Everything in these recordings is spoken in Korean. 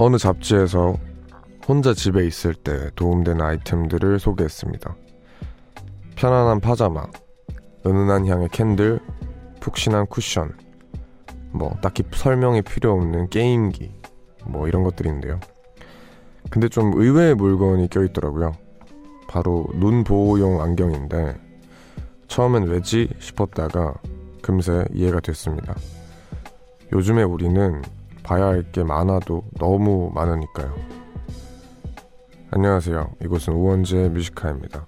어느 잡지에서 혼자 집에 있을 때 도움되는 아이템들을 소개했습니다. 편안한 파자마, 은은한 향의 캔들, 푹신한 쿠션, 뭐 딱히 설명이 필요 없는 게임기, 뭐 이런 것들인데요. 근데 좀 의외의 물건이 껴있더라고요. 바로 눈 보호용 안경인데 처음엔 왜지 싶었다가 금세 이해가 됐습니다. 요즘에 우리는 봐야 할 게 많아도 너무 많으니까요. 안녕하세요. 이곳은 우원재 뮤지카입니다.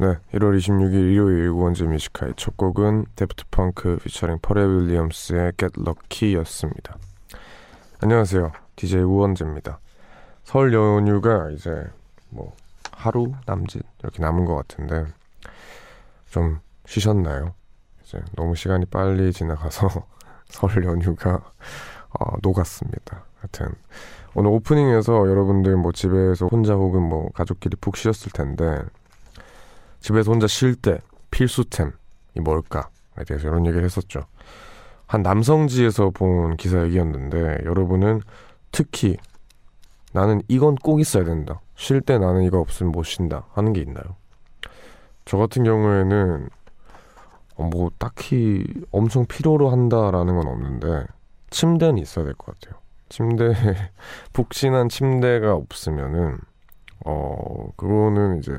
네, 1월 26일 일요일 우원재 Music High 첫 곡은 Daft Punk featuring Pharrell Williams의 Get Lucky였습니다. 안녕하세요. DJ 우원재입니다. 설 연휴가 이제 뭐 하루 남짓 이렇게 남은 것 같은데 좀 쉬셨나요? 이제 너무 시간이 빨리 지나가서 설 연휴가 어, 녹았습니다. 하여튼 오늘 오프닝에서 여러분들 뭐 집에서 혼자 혹은 뭐 가족끼리 푹 쉬셨을 텐데 집에서 혼자 쉴 때 필수템이 뭘까에 대해서 이런 얘기를 했었죠. 한 남성지에서 본 기사 얘기였는데 여러분은 특히 나는 이건 꼭 있어야 된다. 쉴 때 나는 이거 없으면 못 쉰다 하는 게 있나요? 저 같은 경우에는 어, 뭐 딱히 엄청 필요로 한다라는 건 없는데 침대는 있어야 될 것 같아요. 침대 푹신한 침대가 없으면은 어 그거는 이제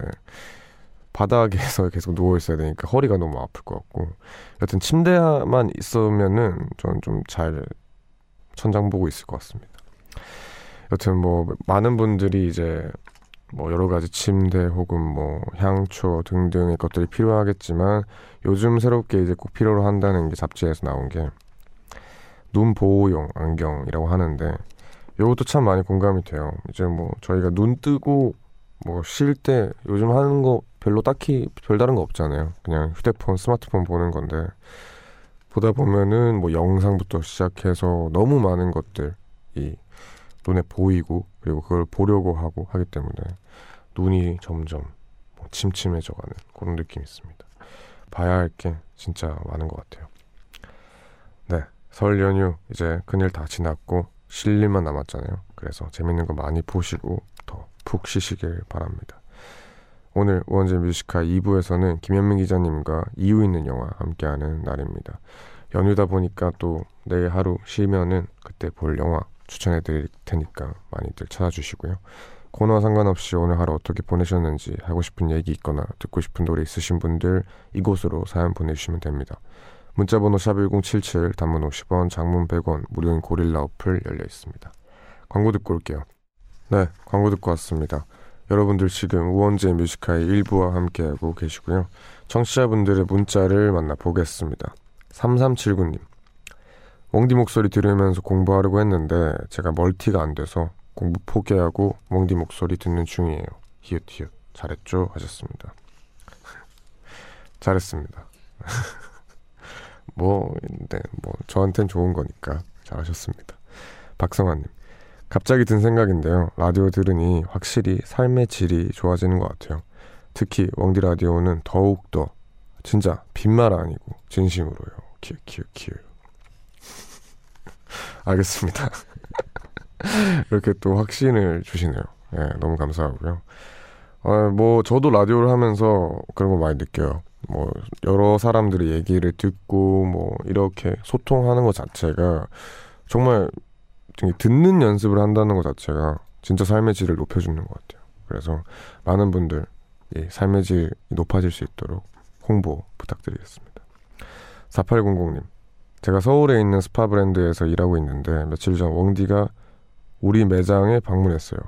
바닥에서 계속 누워 있어야 되니까 허리가 너무 아플 것 같고 여튼 침대만 있으면은 저는 좀 잘 천장 보고 있을 것 같습니다. 여튼 뭐 많은 분들이 이제 뭐 여러 가지 침대 혹은 뭐 향초 등등의 것들이 필요하겠지만 요즘 새롭게 이제 꼭 필요로 한다는 게 잡지에서 나온 게 눈 보호용 안경이라고 하는데 이것도 참 많이 공감이 돼요. 이제 뭐 저희가 눈 뜨고 뭐 쉴 때 요즘 하는 거 별로 딱히 별다른 거 없잖아요. 그냥 휴대폰, 스마트폰 보는 건데 보다 보면은 뭐 영상부터 시작해서 너무 많은 것들이 눈에 보이고 그리고 그걸 보려고 하고 하기 때문에 눈이 점점 뭐 침침해져가는 그런 느낌이 있습니다. 봐야 할 게 진짜 많은 것 같아요. 네, 설 연휴 이제 큰일 다 지났고 쉴 일만 남았잖아요. 그래서 재밌는 거 많이 보시고 더 푹 쉬시길 바랍니다. 오늘 우원재 뮤지카 2부에서는 김현민 기자님과 이유 있는 영화 함께하는 날입니다. 연휴다 보니까 또 내일 하루 쉬면은 그때 볼 영화 추천해 드릴 테니까 많이들 찾아주시고요. 코너와 상관없이 오늘 하루 어떻게 보내셨는지 하고 싶은 얘기 있거나 듣고 싶은 노래 있으신 분들 이곳으로 사연 보내주시면 됩니다. 문자번호 샵1077 단문 50원 장문 100원 무료인 고릴라 어플 열려 있습니다. 광고 듣고 올게요. 네, 광고 듣고 왔습니다. 여러분들 지금 우원재 Music High 일부와 함께하고 계시고요. 청취자분들의 문자를 만나보겠습니다. 3379님. 웡디 목소리 들으면서 공부하려고 했는데 제가 멀티가 안 돼서 공부 포기하고 웡디 목소리 듣는 중이에요. 히읗 히읗. 잘했죠? 하셨습니다. 잘했습니다. 뭐, 네, 뭐, 저한텐 좋은 거니까 잘하셨습니다. 박성환님. 갑자기 든 생각인데요. 라디오 들으니 확실히 삶의 질이 좋아지는 것 같아요. 특히 웡디 라디오는 더욱더 진짜 빈말 아니고 진심으로요. 키키키 알겠습니다. 이렇게 또 확신을 주시네요. 예, 네, 너무 감사하고요. 어, 뭐 저도 라디오를 하면서 그런 거 많이 느껴요. 뭐 여러 사람들의 얘기를 듣고 뭐 이렇게 소통하는 것 자체가 정말 듣는 연습을 한다는 것 자체가 진짜 삶의 질을 높여주는 것 같아요. 그래서 많은 분들 이 삶의 질이 높아질 수 있도록 홍보 부탁드리겠습니다. 4800님, 제가 서울에 있는 스파 브랜드에서 일하고 있는데 며칠 전 웡디가 우리 매장에 방문했어요.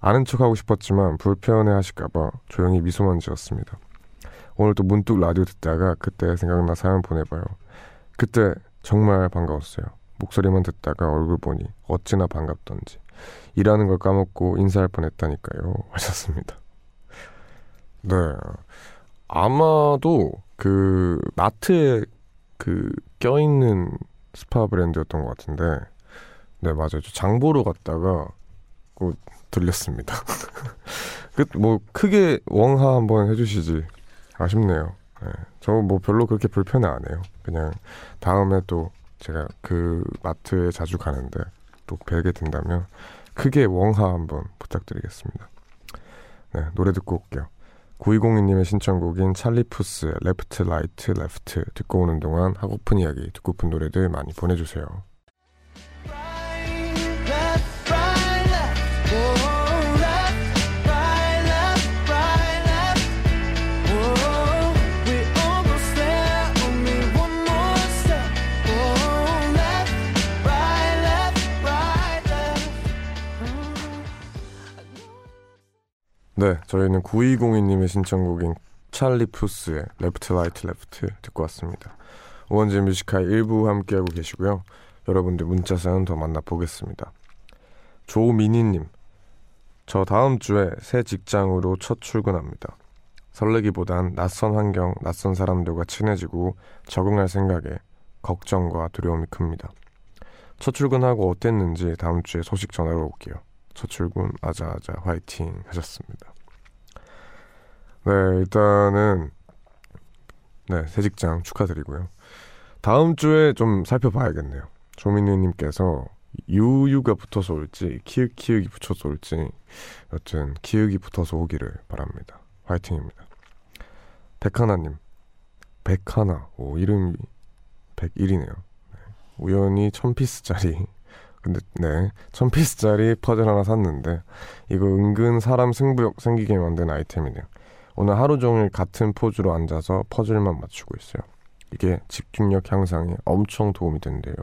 아는 척 하고 싶었지만 불편해 하실까봐 조용히 미소만 지었습니다. 오늘 또 문득 라디오 듣다가 그때 생각나 사연 보내봐요. 그때 정말 반가웠어요. 목소리만 듣다가 얼굴 보니 어찌나 반갑던지. 일하는 걸 까먹고 인사할 뻔했다니까요. 하셨습니다. 네. 아마도 그 마트에 그 껴있는 스파 브랜드였던 것 같은데. 네 맞아요. 장보러 갔다가 꼭 들렸습니다. 그뭐 크게 웡하 한번 해주시지 아쉽네요. 네, 저뭐 별로 그렇게 불편해 안 해요. 그냥 다음에 또 제가 그 마트에 자주 가는데 또 뵈게 된다면 크게 웡하 한번 부탁드리겠습니다 네 노래 듣고 올게요 9202님의 신청곡인 Charlie Puth의 Left Right Left 듣고 오는 동안 하고픈 이야기 듣고픈 노래들 많이 보내주세요. 네, 저희는 9202님의 신청곡인 Charlie Puth의 Left Right Left 듣고 왔습니다. 우원재 Music High 일부 함께하고 계시고요. 여러분들 문자 사연 더 만나보겠습니다. 조민희님, 저 다음 주에 새 직장으로 첫 출근합니다. 설레기보단 낯선 환경, 낯선 사람들과 친해지고 적응할 생각에 걱정과 두려움이 큽니다. 첫 출근하고 어땠는지 다음 주에 소식 전하러 올게요. 첫 출근 아자아자 화이팅 하셨습니다. 네, 일단은 네, 새 직장 축하드리고요. 다음 주에 좀 살펴봐야겠네요. 조민희 님께서 유유가 붙어서 올지 키읔 키읔이 붙어서 올지 여튼 키읔이 붙어서 오기를 바랍니다. 화이팅입니다. 백하나님 백하나 오 이름이 101이네요. 네, 우연히 천피스짜리 근데 네, 천 피스짜리 퍼즐 하나 샀는데 이거 은근 사람 승부욕 생기게 만든 아이템이네요. 오늘 하루 종일 같은 포즈로 앉아서 퍼즐만 맞추고 있어요. 이게 집중력 향상에 엄청 도움이 된대요.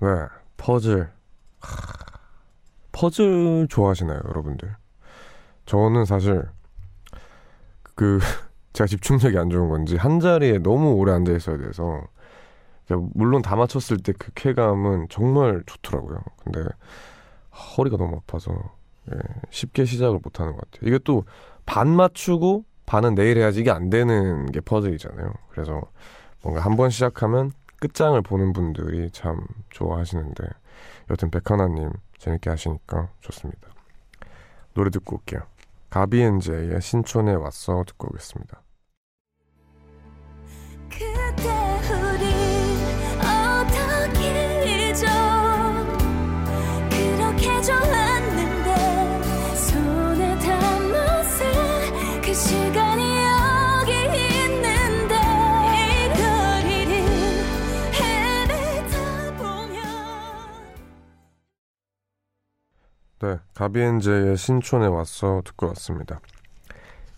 왜? 퍼즐. 하... 퍼즐 좋아하시나요, 여러분들? 저는 사실 그 제가 집중력이 안 좋은 건지 한 자리에 너무 오래 앉아 있어야 돼서 물론 다 맞췄을 때 그 쾌감은 정말 좋더라고요. 근데 허리가 너무 아파서 예, 쉽게 시작을 못 하는 것 같아요. 이게 또 반 맞추고 반은 내일 해야지 이게 안 되는 게 퍼즐이잖아요. 그래서 뭔가 한 번 시작하면 끝장을 보는 분들이 참 좋아하시는데 여튼 백하나님 재밌게 하시니까 좋습니다. 노래 듣고 올게요. 가비엔제의 신촌에 왔어 듣고 오겠습니다. 네, 가비엔제의 신촌에 왔어 듣고 왔습니다.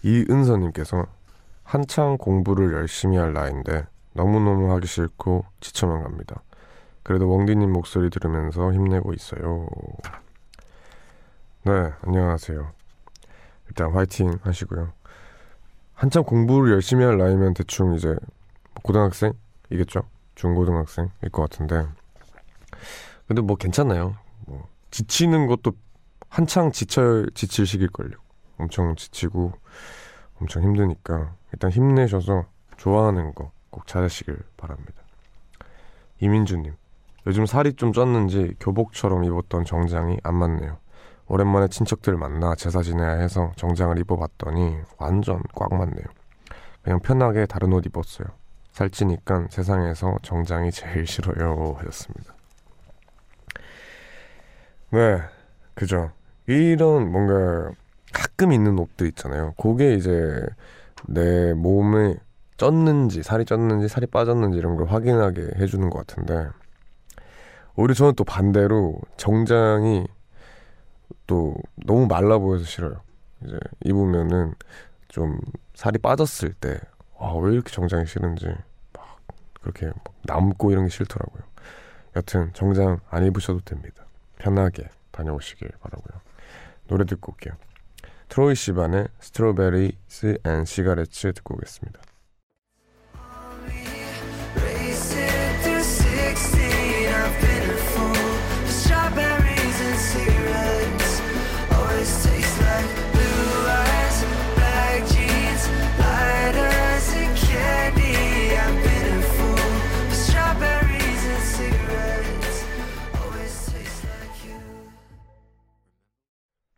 이은서님께서 한창 공부를 열심히 할 나이인데 너무너무 하기 싫고 지쳐만 갑니다. 그래도 웡디님 목소리 들으면서 힘내고 있어요. 네, 안녕하세요. 일단 화이팅 하시고요. 한참 공부를 열심히 할 나이면 대충 이제 고등학생이겠죠? 중고등학생일 것 같은데. 근데 뭐 괜찮나요? 뭐 지치는 것도 한창 지쳐 지칠 시기일걸요. 엄청 지치고 엄청 힘드니까 일단 힘내셔서 좋아하는 거꼭 잘하시길 바랍니다. 이민주님, 요즘 살이 좀 쪘는지 교복처럼 입었던 정장이 안 맞네요. 오랜만에 친척들 만나 제사 지내야 해서 정장을 입어봤더니 완전 꽉 맞네요. 그냥 편하게 다른 옷 입었어요. 살찌니까 세상에서 정장이 제일 싫어요 하셨습니다. 네, 그죠. 이런 뭔가 가끔 있는 옷들 있잖아요. 그게 이제 내 몸에 쪘는지 살이 쪘는지 살이 빠졌는지 이런 걸 확인하게 해주는 것 같은데 오히려 저는 또 반대로 정장이 또 너무 말라 보여서 싫어요. 이제 입으면은 좀 살이 빠졌을 때, 와, 왜 이렇게 정장이 싫은지, 막, 그렇게 남고 이런 게 싫더라고요. 여튼, 정장 안 입으셔도 됩니다. 편하게 다녀오시길 바라고요. 노래 듣고 올게요. Troye Sivan의 Strawberries and Cigarettes 듣고 오겠습니다.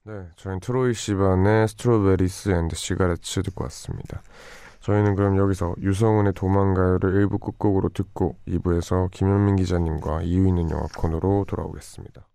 네, 저희는 Troye Sivan의 Strawberries and Cigarettes 듣고 왔습니다. 저희는 그럼 여기서 유성은의 도망가요를 1부 끝곡으로 듣고 2부에서 김현민 기자님과 이유 있는 영화 코너로 돌아오겠습니다.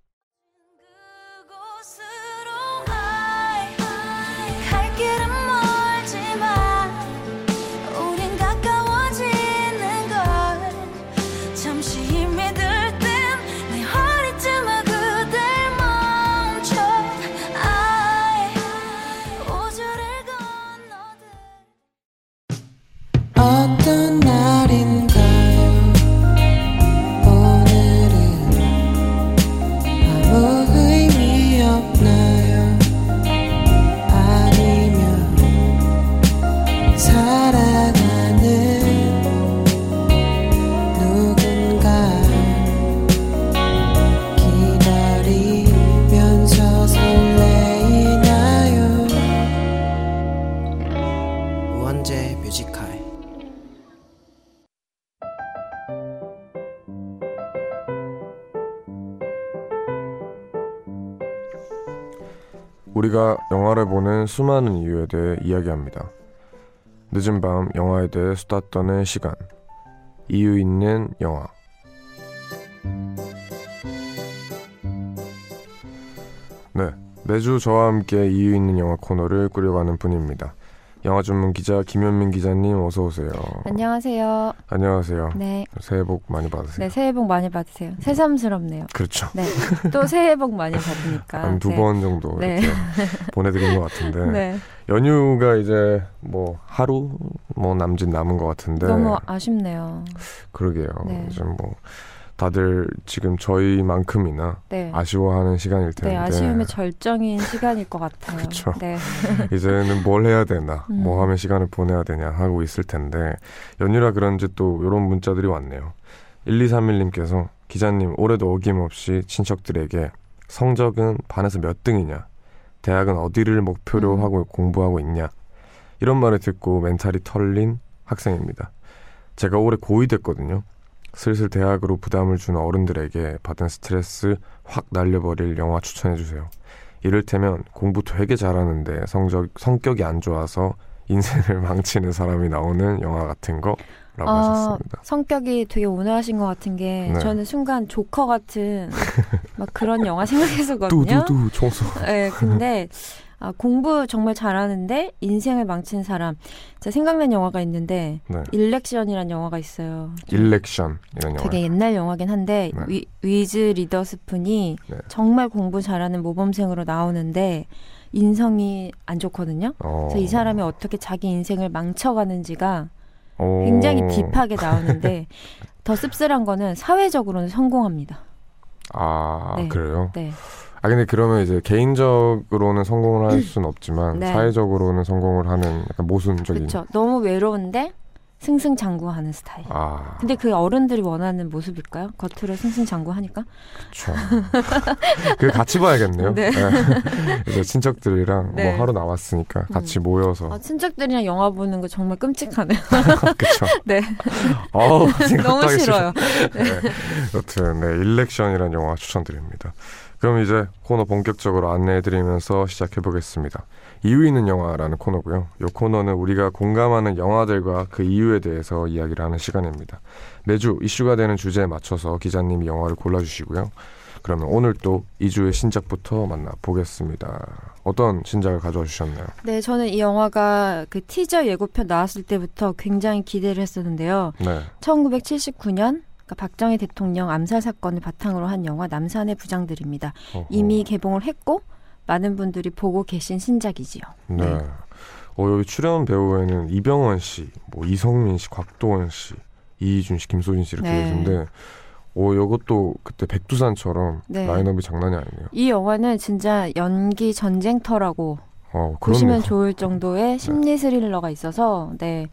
우리가 영화를 보는 수많은 이유에 대해 이야기합니다. 늦은 밤 영화에 대해 수다 떠는 시간. 이유 있는 영화. 네. 매주 저와 함께 이유 있는 영화 코너를 꾸려가는 분입니다. 영화 전문 기자 김현민 기자님 어서 오세요. 안녕하세요. 안녕하세요. 네. 새해 복 많이 받으세요. 네, 새해 복 많이 받으세요. 새삼스럽네요. 그렇죠. 네. 또 새해 복 많이 받으니까 한 두번 네. 정도 네. 보내드린 것 같은데 네. 연휴가 이제 뭐 하루 뭐 남짓 남은 것 같은데 너무 아쉽네요. 그러게요. 네. 이제 뭐 다들 지금 저희만큼이나 네. 아쉬워하는 시간일 텐데 네, 아쉬움의 절정인 시간일 것 같아요. 그쵸. 네. 이제는 뭘 해야 되나, 음. 뭐 하면 시간을 보내야 되냐 하고 있을 텐데 연휴라 그런지 또 이런 문자들이 왔네요. 1231님께서 기자님 올해도 어김없이 친척들에게 성적은 반에서 몇 등이냐, 대학은 어디를 목표로 음. 하고 공부하고 있냐 이런 말을 듣고 멘탈이 털린 학생입니다. 제가 올해 고2 됐거든요. 슬슬 대학으로 부담을 주는 어른들에게 받은 스트레스 확 날려버릴 영화 추천해주세요. 이를테면 공부 되게 잘하는데 성적, 성격이 안 좋아서 인생을 망치는 사람이 나오는 영화 같은 거라고 아, 하셨습니다. 성격이 되게 온화하신 것 같은 게 네. 저는 순간 조커 같은 막 그런 영화 생각했었거든요. 뚜두두 총소. 네, 근데 아, 공부 정말 잘하는데 인생을 망친 사람. 제가 생각난 영화가 있는데 네. 일렉션이라는 영화가 있어요. 일렉션 이런 영화. 되게 옛날 영화긴 한데 네. 위, 위즈 리더스푼이 네. 정말 공부 잘하는 모범생으로 나오는데 인성이 안 좋거든요. 어. 그래서 이 사람이 어떻게 자기 인생을 망쳐가는지가 어. 굉장히 딥하게 나오는데 더 씁쓸한 거는 사회적으로는 성공합니다. 아 네. 그래요? 네. 아 근데 그러면 이제 개인적으로는 성공을 할 수는 없지만 네. 사회적으로는 성공을 하는 약간 모순적인. 그렇죠. 너무 외로운데 승승장구하는 스타일. 아. 근데 그 어른들이 원하는 모습일까요? 겉으로 승승장구하니까? 그렇죠. 그 같이 봐야겠네요. 네. 이제 친척들이랑 네. 뭐 하러 나왔으니까 같이 모여서. 아, 친척들이랑 영화 보는 거 정말 끔찍하네요. 그렇죠. 네. 어우, 너무 싫어요. 네. 여튼 네, 일렉션이라는 영화 추천드립니다. 그럼 이제 코너 본격적으로 안내해드리면서 시작해보겠습니다. 이유 있는 영화라는 코너고요. 이 코너는 우리가 공감하는 영화들과 그 이유에 대해서 이야기를 하는 시간입니다. 매주 이슈가 되는 주제에 맞춰서 기자님이 영화를 골라주시고요. 그러면 오늘 또 2주의 신작부터 만나보겠습니다. 어떤 신작을 가져와 주셨나요? 네, 저는 이 영화가 그 티저 예고편 나왔을 때부터 굉장히 기대를 했었는데요. 네. 1979년 그러니까 박정희 대통령 암살 사건을 바탕으로 한 영화 남산의 부장들입니다. 어허. 이미 개봉을 했고 많은 분들이 보고 계신 신작이지요. 네. 네. 어, 여기 출연 배우에는 이병헌 씨, 뭐 이성민 씨, 곽도원 씨, 이희준 씨, 김소진 씨 이렇게 네. 계신데, 어, 이것도 그때 백두산처럼 네. 라인업이 장난이 아니네요. 이 영화는 진짜 연기 전쟁터라고 어, 보시면. 좋을 정도의 심리 스릴러가 있어서 네.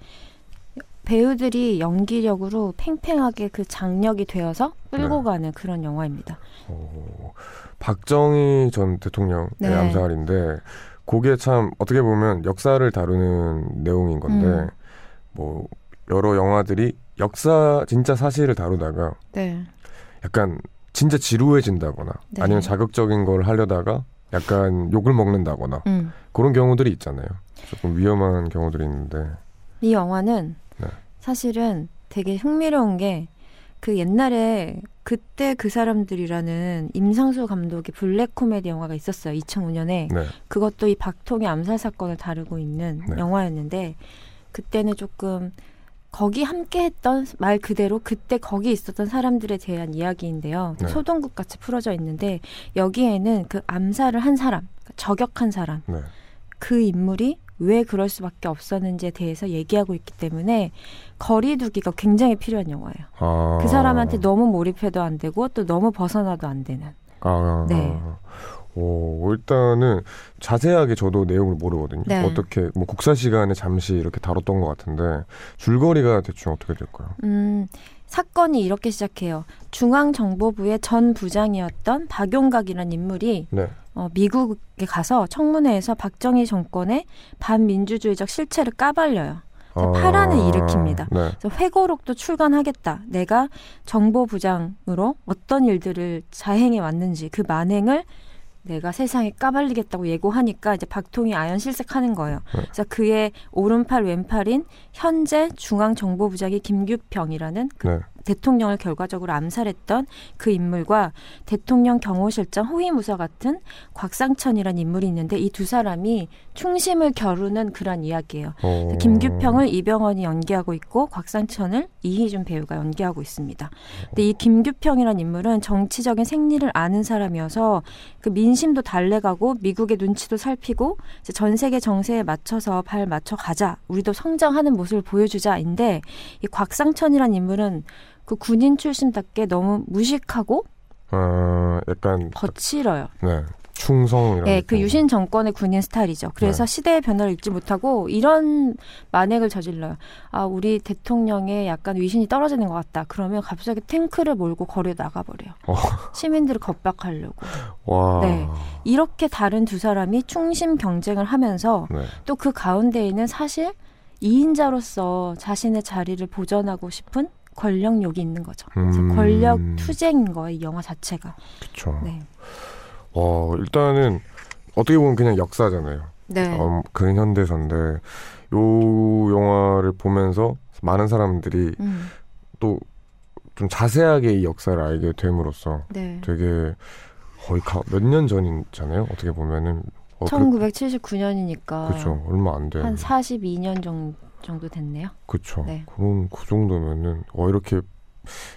배우들이 연기력으로 팽팽하게 그 장력이 되어서 끌고 네. 가는 그런 영화입니다. 어, 박정희 전 대통령의 네. 암살인데, 그게 참 어떻게 보면 역사를 다루는 내용인 건데, 음. 뭐 여러 영화들이 역사 진짜 사실을 다루다가 네. 약간 진짜 지루해진다거나 네. 아니면 자극적인 걸 하려다가 약간 욕을 먹는다거나 음. 그런 경우들이 있잖아요. 조금 위험한 경우들이 있는데. 이 영화는 네. 사실은 되게 흥미로운 게 그 옛날에 그때 그 사람들이라는 임상수 감독의 블랙 코미디 영화가 있었어요. 2005년에. 네. 그것도 이 박통의 암살 사건을 다루고 있는 네. 영화였는데 그때는 조금 거기 함께 했던 말 그대로 그때 거기 있었던 사람들에 대한 이야기인데요. 네. 소동극 같이 풀어져 있는데 여기에는 그 암살을 한 사람, 저격한 사람, 네. 그 인물이 왜 그럴 수밖에 없었는지에 대해서 얘기하고 있기 때문에 거리두기가 굉장히 필요한 영화예요. 아. 그 사람한테 너무 몰입해도 안 되고 또 너무 벗어나도 안 되는. 아. 네. 오, 일단은 자세하게 저도 내용을 모르거든요. 네. 어떻게 뭐 국사 시간에 잠시 이렇게 다뤘던 것 같은데 줄거리가 대충 어떻게 될까요? 음, 사건이 이렇게 시작해요. 중앙정보부의 전 부장이었던 박용각이라는 인물이 네. 어, 미국에 가서 청문회에서 박정희 정권의 반민주주의적 실체를 까발려요. 그래서 파란을 일으킵니다. 네. 그래서 회고록도 출간하겠다. 내가 정보부장으로 어떤 일들을 자행해 왔는지 그 만행을 내가 세상에 까발리겠다고 예고하니까 이제 박통이 아연실색하는 거예요. 네. 그래서 그의 오른팔 왼팔인 현재 중앙정보부장이 김규평이라는 그 네. 대통령을 결과적으로 암살했던 그 인물과 대통령 경호실장 호위무사 같은 곽상천이라는 인물이 있는데 이 두 사람이 충심을 겨루는 그런 이야기예요. 어. 김규평을 이병헌이 연기하고 있고 곽상천을 이희준 배우가 연기하고 있습니다. 근데 이 김규평이라는 인물은 정치적인 생리를 아는 사람이어서 그 민심도 달래가고 미국의 눈치도 살피고 전 세계 정세에 맞춰서 발 맞춰 가자. 우리도 성장하는 모습을 보여주자인데 이 곽상천이라는 인물은 그 군인 출신답게 너무 무식하고 어, 약간 거칠어요. 네. 충성 이런 네, 그. 유신 정권의 군인 스타일이죠. 그래서 네. 시대의 변화를 읽지 못하고 이런 만행을 저질러요. 아, 우리 대통령의 약간 위신이 떨어지는 것 같다. 그러면 갑자기 탱크를 몰고 거리에 나가버려요. 어. 시민들을 겁박하려고. 와. 네. 이렇게 다른 두 사람이 충심 경쟁을 하면서 네. 또그 가운데에는 사실 2인자로서 자신의 자리를 보존하고 싶은 권력욕이 있는 거죠. 음. 권력 투쟁인 거예요, 이 영화 자체가. 그쵸. 네. 와, 일단은 어떻게 보면 그냥 역사잖아요. 네. 어, 근현대사인데 요 영화를 보면서 많은 사람들이 음, 또좀 자세하게 이 역사를 알게 됨으로써 네. 되게 거의 몇 년 전이잖아요. 어떻게 보면은 어, 1979년이니까 그렇죠. 얼마 안 돼. 한 42년 정도, 정도 됐네요. 그렇죠. 네. 그럼 그 정도면은 어 이렇게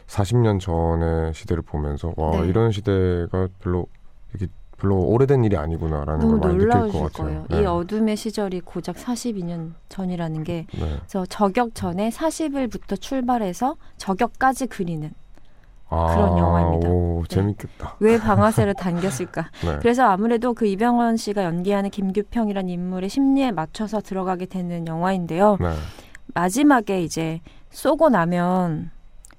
40년 전의 시대를 보면서 와 네. 이런 시대가 별로 이게 별로 오래된 일이 아니구나라는 걸 많이 느낄 것 같아요. 네. 이 어둠의 시절이 고작 42년 전이라는 게 네. 그래서 저격 전에 40일부터 출발해서 저격까지 그리는 아, 그런 영화입니다. 오, 네. 재밌겠다. 왜 방아쇠를 당겼을까? 네. 그래서 아무래도 그 이병헌 씨가 연기하는 김규평이라는 인물의 심리에 맞춰서 들어가게 되는 영화인데요. 네. 마지막에 이제 쏘고 나면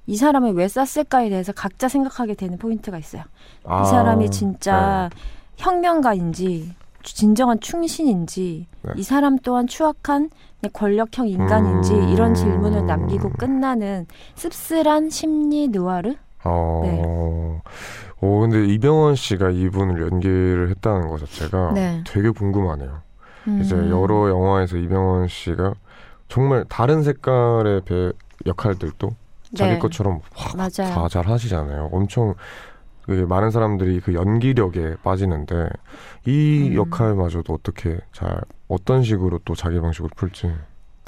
이 사람을 왜 쐈을까에 대해서 각자 생각하게 되는 포인트가 있어요. 아, 이 사람이 진짜 네. 혁명가인지 진정한 충신인지 네. 이 사람 또한 추악한 권력형 인간인지 음. 이런 질문을 남기고 끝나는 씁쓸한 심리 느와르? 어. 네. 오, 근데 이병헌 씨가 이분을 연기를 했다는 것 자체가 네. 되게 궁금하네요. 이제 음. 여러 영화에서 이병헌 씨가 정말 다른 색깔의 배 역할들도 자기 네. 것처럼 확. 다 잘 하시잖아요. 엄청 그 많은 사람들이 그 연기력에 빠지는데 이 음. 역할마저도 어떻게 잘 어떤 식으로 또 자기 방식으로 풀지.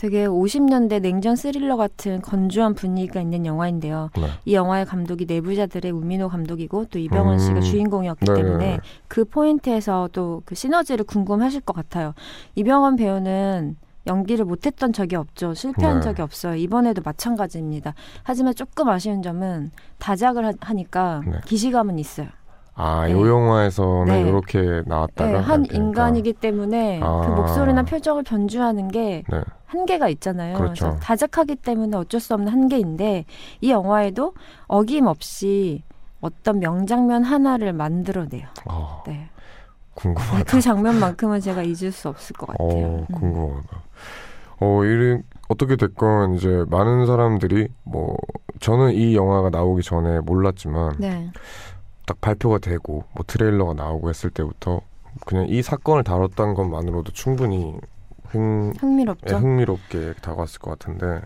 되게 50년대 냉전 스릴러 같은 건조한 분위기가 있는 영화인데요. 네. 이 영화의 감독이 내부자들의 우민호 감독이고 또 이병헌 씨가 음. 주인공이었기 네. 때문에 그 포인트에서 또 그 시너지를 궁금하실 것 같아요. 이병헌 배우는 연기를 못했던 적이 없죠. 실패한 네. 적이 없어요. 이번에도 마찬가지입니다. 하지만 조금 아쉬운 점은 다작을 하, 하니까 네. 기시감은 있어요. 아, 네. 요 영화에서는 네. 이렇게 나왔다가 네, 한 이렇게 인간이기 때문에 아. 그 목소리나 표정을 변주하는 게 네. 한계가 있잖아요. 그렇죠. 래서 다작하기 때문에 어쩔 수 없는 한계인데 이 영화에도 어김없이 어떤 명장면 하나를 만들어내요. 아, 네. 궁금하다. 그 장면만큼은 제가 잊을 수 없을 것 같아요. 어, 음. 궁금하다. 어, 이래 어떻게 됐건 이제 많은 사람들이 뭐 저는 이 영화가 나오기 전에 몰랐지만 네. 딱 발표가 되고 뭐 트레일러가 나오고 했을 때부터 그냥 이 사건을 다뤘던 것만으로도 충분히 흥, 흥미롭죠. 예, 흥미롭게 다가왔을 것 같은데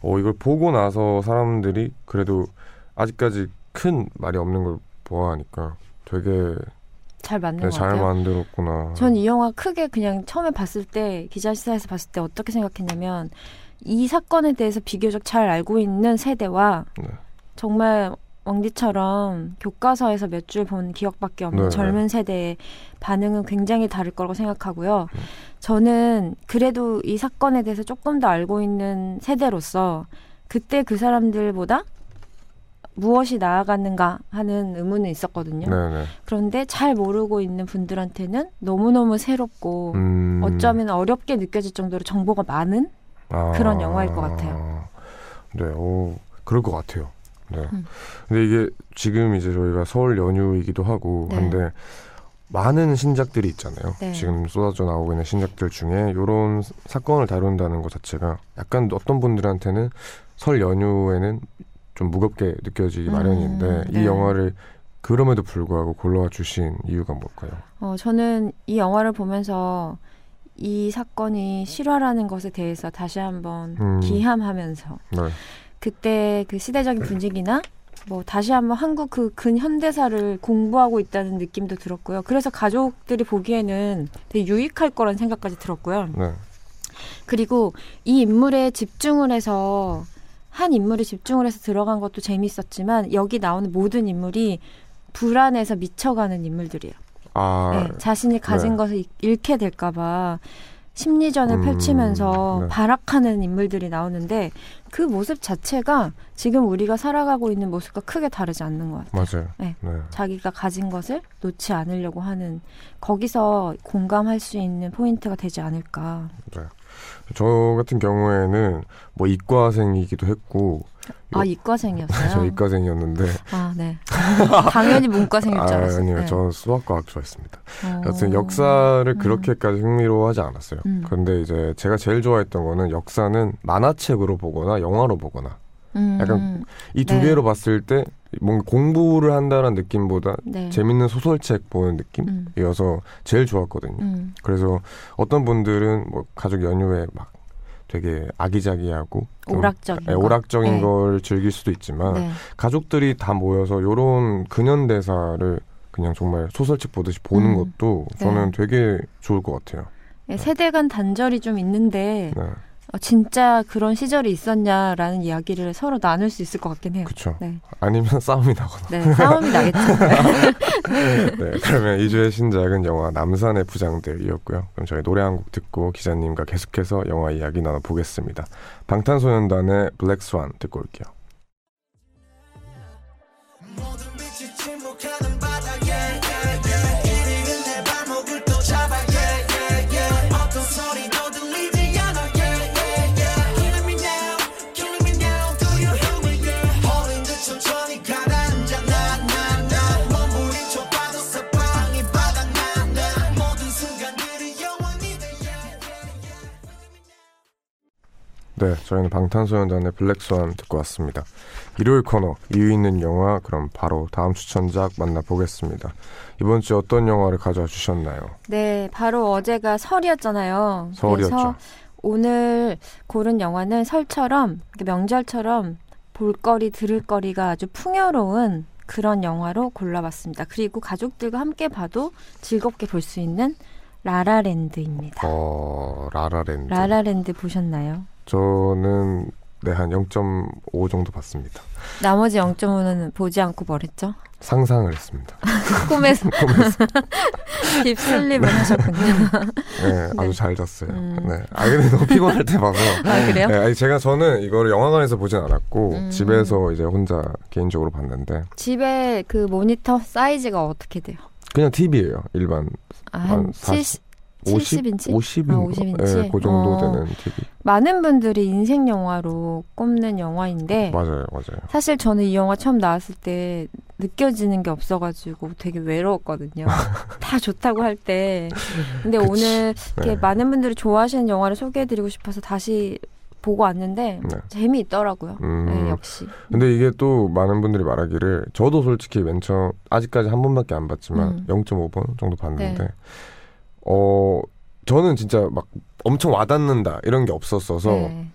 어 이걸 보고 나서 사람들이 그래도 아직까지 큰 말이 없는 걸 보아하니까 되게 잘 맞는 네, 것 잘. 만들었구나. 전 이 영화 크게 그냥 처음에 봤을 때 기자시사에서 봤을 때 어떻게 생각했냐면 이 사건에 대해서 비교적 잘 알고 있는 세대와 네. 정말 왕디처럼 교과서에서 몇 줄 본 기억밖에 없는 네, 젊은 세대의 반응은 굉장히 다를 거라고 생각하고요. 음. 저는 그래도 이 사건에 대해서 조금 더 알고 있는 세대로서 그때 그 사람들보다 무엇이 나아갔는가 하는 의문은 있었거든요. 네네. 그런데 잘 모르고 있는 분들한테는 너무너무 새롭고 음, 어쩌면 어렵게 느껴질 정도로 정보가 많은 아, 그런 영화일 것 같아요. 네, 오, 그럴 것 같아요. 네. 음. 근데 이게 지금 이제 저희가 서울 연휴이기도 하고 네. 한데 많은 신작들이 있잖아요. 네. 지금 쏟아져 나오고 있는 신작들 중에 이런 사건을 다룬다는 것 자체가 약간 어떤 분들한테는 설 연휴에는 좀 무겁게 느껴지기 음, 마련인데 네. 이 영화를 그럼에도 불구하고 골라와 주신 이유가 뭘까요? 어, 저는 이 영화를 보면서 이 사건이 실화라는 것에 대해서 다시 한번 음. 기함하면서 네. 그때 그 시대적인 분위기나 뭐 다시 한번 한국 그 근현대사를 공부하고 있다는 느낌도 들었고요. 그래서 가족들이 보기에는 되게 유익할 거란 생각까지 들었고요. 네. 그리고 이 인물에 집중을 해서 한 인물에 집중을 해서 들어간 것도 재밌었지만 여기 나오는 모든 인물이 불안해서 미쳐가는 인물들이에요. 아, 네, 자신이 가진 네. 것을 잃- 잃게 될까봐 심리전을 음, 펼치면서 네. 발악하는 인물들이 나오는데 그 모습 자체가 지금 우리가 살아가고 있는 모습과 크게 다르지 않는 것 같아요. 맞아요. 네. 네. 자기가 가진 것을 놓지 않으려고 하는 거기서 공감할 수 있는 포인트가 되지 않을까. 저 같은 경우에는 뭐 이과생이기도 했고 아 요- 이과생이었어요. 저 이과생이었는데 아 네. 당연히 문과생일 줄 아, 알았어요. 아니요 네. 저 수학과학 좋아했습니다. 어. 여튼 역사를 음. 그렇게까지 흥미로워하지 않았어요. 음. 그런데 이제 제가 제일 좋아했던 거는 역사는 만화책으로 보거나 영화로 보거나 음, 약간 이두 네. 개로 봤을 때 뭔가 공부를 한다는 느낌보다 네. 재밌는 소설책 보는 음, 느낌이어서 제일 좋았거든요. 음, 그래서 어떤 분들은 뭐 가족 연휴에 막 되게 아기자기하고 좀 오락적인 예, 거. 오락적인 네. 걸 즐길 수도 있지만 네. 가족들이 다 모여서 요런 근현대사를 그냥 정말 소설책 보듯이 보는 음, 것도 네. 저는 되게 좋을 것 같아요. 예, 세대 간 단절이 좀 있는데 네, 어, 진짜 그런 시절이 있었냐라는 이야기를 서로 나눌 수 있을 것 같긴 해요. 그쵸. 네, 아니면 싸움이 나거나. 네 싸움이 나겠죠. 네, 그러면 2주의 신작은 영화 남산의 부장들이었고요. 그럼 저희 노래 한 곡 듣고 기자님과 계속해서 영화 이야기 나눠보겠습니다. 방탄소년단의 블랙스완 듣고 올게요. 네, 저희는 방탄소년단의 블랙스완 듣고 왔습니다. 일요일 코너 이유 있는 영화 그럼 바로 다음 추천작 만나보겠습니다. 이번 주 어떤 영화를 가져와 주셨나요? 네, 바로 어제가 설이었잖아요. 그래서 오늘 고른 영화는 설처럼 명절처럼 볼거리 들을거리가 아주 풍요로운 그런 영화로 골라봤습니다. 그리고 가족들과 함께 봐도 즐겁게 볼 수 있는 라라랜드입니다. 어, 라라랜드. 라라랜드 보셨나요? 저는 네, 한 0.5 정도 봤습니다. 나머지 0.5는 보지 않고 버렸죠? 상상을 했습니다. 꿈에서. deep sleep을 네. 하셨군요. 네, 아주 잘 잤어요. 음. 네. 아, 근데 너무 피곤할 때 봐서. 아, 그래요? 네, 아니, 제가 저는 이거를 영화관에서 보진 않았고, 음. 집에서 이제 혼자 개인적으로 봤는데. 집에 그 모니터 사이즈가 어떻게 돼요? 그냥 TV예요, 일반. 아, 한 70, 50, 70인치? 50인가? 아, 50인치. 예, 그 정도 어, 되는 TV. 많은 분들이 인생 영화로 꼽는 영화인데 맞아요, 맞아요. 사실 저는 이 영화 처음 나왔을 때 느껴지는 게 없어가지고 되게 외로웠거든요. 다 좋다고 할 때. 근데 그치, 오늘 이렇게 네. 많은 분들이 좋아하시는 영화를 소개해드리고 싶어서 다시 보고 왔는데 네. 재미있더라고요. 네, 음. 네, 역시. 근데 이게 또 많은 분들이 말하기를 저도 솔직히 맨 처음 아직까지 한 번밖에 안 봤지만 음. 0.5번 정도 봤는데. 네. 어 저는 진짜 막 엄청 와닿는다 이런 게 없었어서 네.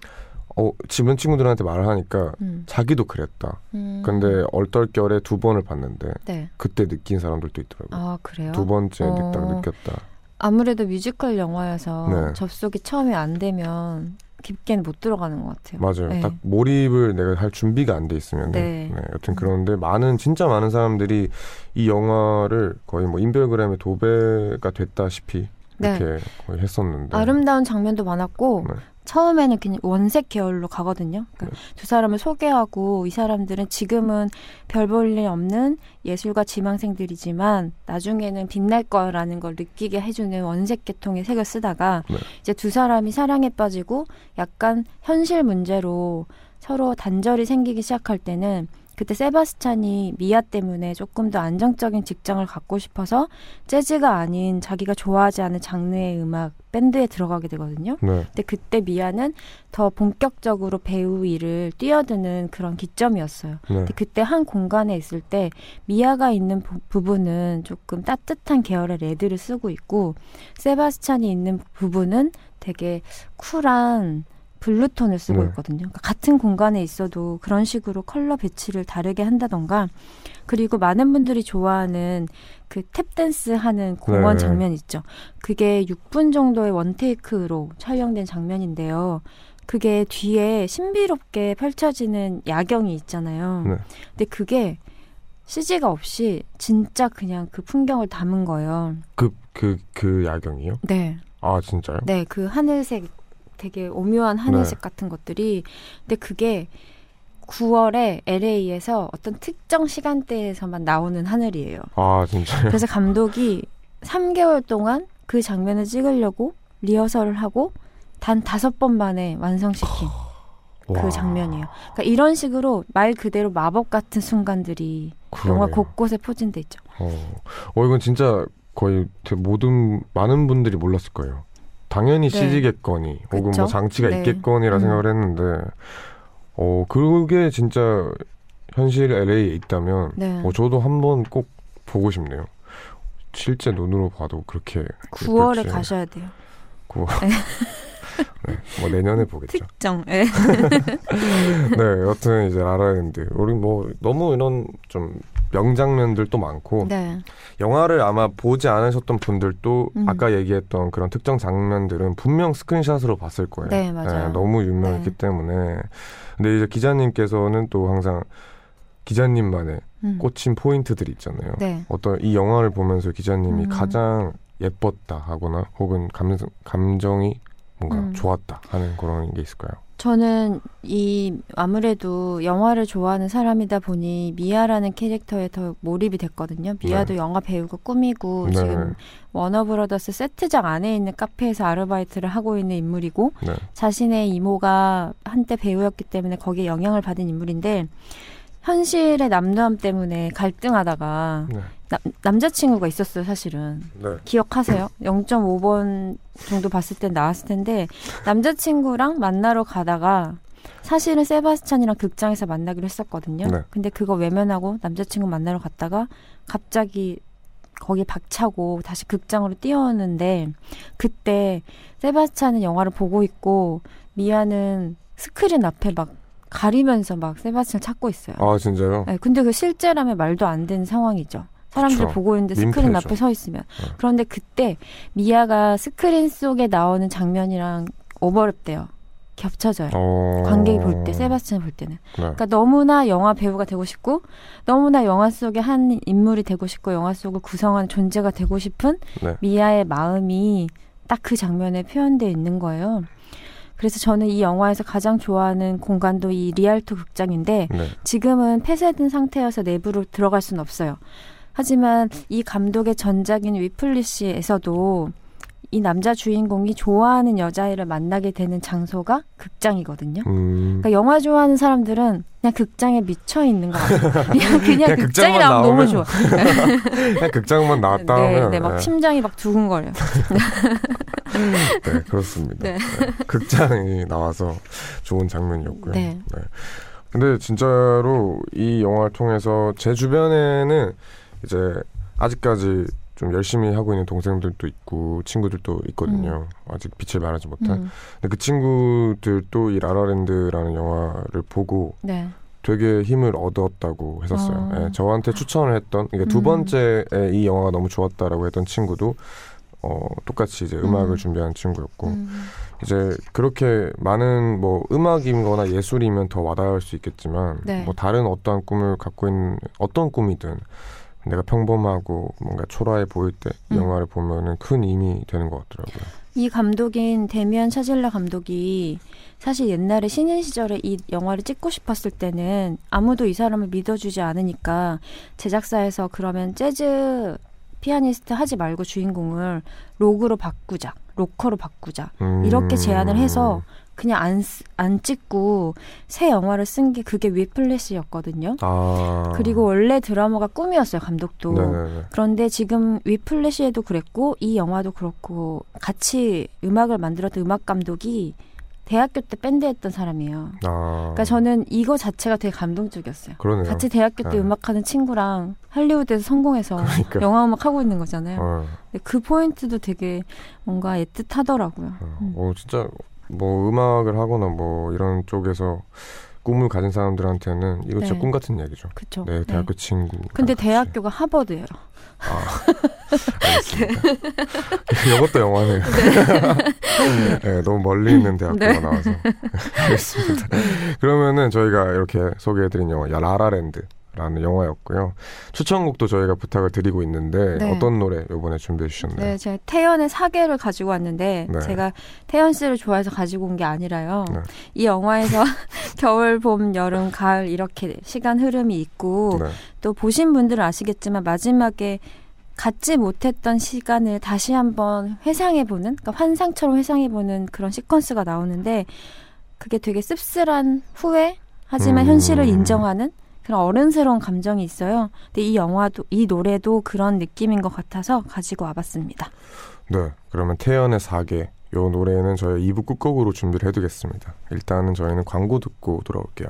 어 주변 친구들한테 말을 하니까 음. 자기도 그랬다. 음. 근데 얼떨결에 두 번을 봤는데 네. 그때 느낀 사람들도 있더라고요. 아 그래요? 두 번째 어. 딱 느꼈다. 아무래도 뮤지컬 영화여서 네. 접속이 처음에 안 되면 깊게는 못 들어가는 것 같아요. 맞아요. 네. 딱 몰입을 내가 할 준비가 안 돼 있으면 네. 네. 여튼 그런데 많은 진짜 많은 사람들이 이 영화를 거의 뭐 인별그램의 도배가 됐다시피 네. 이렇게 거의 했었는데 아름다운 장면도 많았고 네. 처음에는 그냥 원색 계열로 가거든요. 그러니까 네. 두 사람을 소개하고 이 사람들은 지금은 별 볼 일 없는 예술가 지망생들이지만 나중에는 빛날 거라는 걸 느끼게 해주는 원색 계통의 색을 쓰다가 네. 이제 두 사람이 사랑에 빠지고 약간 현실 문제로 서로 단절이 생기기 시작할 때는 그때 세바스찬이 미아 때문에 조금 더 안정적인 직장을 갖고 싶어서 재즈가 아닌 자기가 좋아하지 않은 장르의 음악 밴드에 들어가게 되거든요. 네. 근데 그때 미아는 더 본격적으로 배우 일을 뛰어드는 그런 기점이었어요. 네. 근데 그때 한 공간에 있을 때 미아가 있는 부, 부분은 조금 따뜻한 계열의 레드를 쓰고 있고 세바스찬이 있는 부분은 되게 쿨한 blue tone을 쓰고 네. 있거든요. 그러니까 같은 공간에 있어도 그런 식으로 컬러 배치를 다르게 한다던가 그리고 많은 분들이 좋아하는 그 탭댄스 하는 공원 네. 장면 있죠. 그게 6분 정도의 one take로 촬영된 장면인데요. 그게 뒤에 신비롭게 펼쳐지는 야경이 있잖아요. 네. 근데 그게 CG가 없이 진짜 그냥 그 풍경을 담은 거예요. 그, 그, 그 야경이요? 네. 아, 진짜요? 네, 그 하늘색 되게 오묘한 하늘색 같은 것들이 근데 그게 9월에 LA에서 어떤 특정 시간대에서만 나오는 하늘이에요. 아, 진짜요? 그래서 감독이 3개월 동안 그 장면을 찍으려고 리허설을 하고 단 다섯 번 만에 완성시킨 와, 그 장면이에요. 그러니까 이런 식으로 말 그대로 마법 같은 순간들이 영화 그러네요. 곳곳에 포진돼 있죠. 어. 어, 이건 진짜 거의 대- 모든, 많은 분들이 몰랐을 거예요. 당연히 네. CG겠거니, 혹은 그쵸? 뭐 장치가 네. 있겠거니라 음. 생각을 했는데, 어, 그게 진짜 현실 LA에 있다면, 네. 어, 저도 한번 꼭 보고 싶네요. 실제 눈으로 봐도 그렇게 9월에 예쁠지. 가셔야 돼요. 9월. 네, 뭐 내년에 보겠죠. 특정. 예. 네, 여튼 이제 라라랜드. 우리 뭐 너무 이런 좀 명장면들도 많고 네. 영화를 아마 보지 않으셨던 분들도 음. 아까 얘기했던 그런 특정 장면들은 분명 스크린샷으로 봤을 거예요. 네, 맞아요. 너무 유명했기 네. 때문에. 근데 이제 기자님께서는 또 항상 기자님만의 음. 꽂힌 포인트들이 있잖아요. 네. 어떤 이 영화를 보면서 기자님이 음. 가장 예뻤다 하거나 혹은 감, 감정이 뭔가 음. 좋았다 하는 그런 게 있을까요? 저는 이 아무래도 영화를 좋아하는 사람이다 보니 미아라는 캐릭터에 더 몰입이 됐거든요. 미아도 영화 배우가 꿈이고 네. 지금 워너브라더스 세트장 안에 있는 카페에서 아르바이트를 하고 있는 인물이고 네. 자신의 이모가 한때 배우였기 때문에 거기에 영향을 받은 인물인데 현실의 남도함 때문에 갈등하다가 네. 나- 남자친구가 있었어요, 사실은. 네. 기억하세요? 0.5번 정도 봤을 땐 나왔을 텐데 남자친구랑 만나러 가다가 사실은 세바스찬이랑 극장에서 만나기로 했었거든요. 네. 근데 그거 외면하고 남자친구 만나러 갔다가 갑자기 거기 박차고 다시 극장으로 뛰어오는데 그때 세바스찬은 영화를 보고 있고 미아는 스크린 앞에 막 가리면서 막 세바스찬을 찾고 있어요. 아 진짜요? 네, 근데 그 실제라면 말도 안 되는 상황이죠. 사람들 그쵸. 보고 있는데 스크린 민폐죠. 앞에 서 있으면. 네. 그런데 그때 미아가 스크린 속에 나오는 장면이랑 오버랩돼요. 겹쳐져요. 어... 관객이 볼 때, 세바스찬이 볼 때는. 네. 그러니까 너무나 영화 배우가 되고 싶고, 너무나 영화 속의 한 인물이 되고 싶고, 영화 속을 구성하는 존재가 되고 싶은 네. 미아의 마음이 딱 그 장면에 표현되어 있는 거예요. 그래서 저는 이 영화에서 가장 좋아하는 공간도 이 리알토 극장인데, 네. 지금은 폐쇄된 상태여서 내부로 들어갈 수는 없어요. 하지만 이 감독의 전작인 위플리시에서도 이 남자 주인공이 좋아하는 여자애를 만나게 되는 장소가 극장이거든요. 음... 그러니까 영화 좋아하는 사람들은 그냥 극장에 미쳐 있는 거 같아요. 그냥, 그냥 그냥 극장이 나오면 너무 좋아. 그냥 극장만 나왔다 네, 하면 네, 막 네. 심장이 막 두근거려. 네, 그렇습니다. 네. 네, 극장이 나와서 좋은 장면이었고요. 네. 근데 진짜로 이 영화를 통해서 제 주변에는 이제 아직까지 좀 열심히 하고 있는 동생들도 있고 친구들도 있거든요. 아직 빛을 발하지 못한. 음, 근데 그 친구들도 이 라라랜드라는 영화를 보고 네. 되게 힘을 얻었다고 했었어요. 아. 예, 저한테 추천을 했던 그러니까 두 음. 번째에 이 영화가 너무 좋았다라고 했던 친구도 어, 똑같이 이제 음악을 음. 준비한 친구였고 음, 이제 그렇게 많은 뭐 음악이거나 예술이면 더 와닿을 수 있겠지만 네. 뭐 다른 어떠한 꿈을 갖고 있는 어떤 꿈이든 내가 평범하고 뭔가 초라해 보일 때이 음. 영화를 보면은 큰 힘이 되는 것 같더라고요. 이 감독인 데미안 차질라 감독이 사실 옛날에 신인 시절에 이 영화를 찍고 싶었을 때는 아무도 이 사람을 믿어주지 않으니까 제작사에서 그러면 재즈 피아니스트 하지 말고 주인공을 록으로 바꾸자, 로커로 바꾸자 음. 이렇게 제안을 해서 그냥 안, 쓰- 안 찍고 새 영화를 쓴 게 그게 위플래시였거든요. 아 그리고 원래 드라마가 꿈이었어요, 감독도. 네네네. 그런데 지금 위플래시에도 그랬고 이 영화도 그렇고 같이 음악을 만들었던 음악 감독이 대학교 때 밴드 했던 사람이에요. 아 그러니까 저는 이거 자체가 되게 감동적이었어요. 그러네요. 같이 대학교 때 네. 음악하는 친구랑 할리우드에서 성공해서 그러니까. 영화 음악 하고 있는 거잖아요. 어, 근데 그 포인트도 되게 뭔가 애틋하더라고요. 어, 음. 어, 진짜 뭐 음악을 하거나 뭐 이런 쪽에서 꿈을 가진 사람들한테는 이거 진짜 네. 꿈 같은 얘기죠. 그쵸? 네, 대학교 친구. 근데 같이. 대학교가 하버드예요. 아, 알겠습니다. 이것도 영화네요. 네, 너무 멀리 있는 대학교가 네. 나와서. 알겠습니다. 그러면은 저희가 이렇게 소개해드린 영화, 야, 라라랜드 라는 영화였고요. 추천곡도 저희가 부탁을 드리고 있는데 네. 어떤 노래 이번에 준비해 주셨나요? 네, 제가 태연의 사계를 가지고 왔는데 네. 제가 태연 씨를 좋아해서 가지고 온 게 아니라요. 네. 이 영화에서 겨울, 봄, 여름, 가을 이렇게 시간 흐름이 있고 네. 또 보신 분들은 아시겠지만 마지막에 갖지 못했던 시간을 다시 한번 회상해보는, 그러니까 환상처럼 회상해보는 그런 시퀀스가 나오는데 그게 되게 씁쓸한 후회, 하지만 음. 현실을 인정하는 그런 어른스러운 감정이 있어요. 근데 이 영화도, 이 노래도 그런 느낌인 것 같아서 가지고 와봤습니다. 네, 그러면 태연의 사계 요 노래는 저희 2부 끝곡으로 준비를 해두겠습니다. 일단은 저희는 광고 듣고 돌아올게요.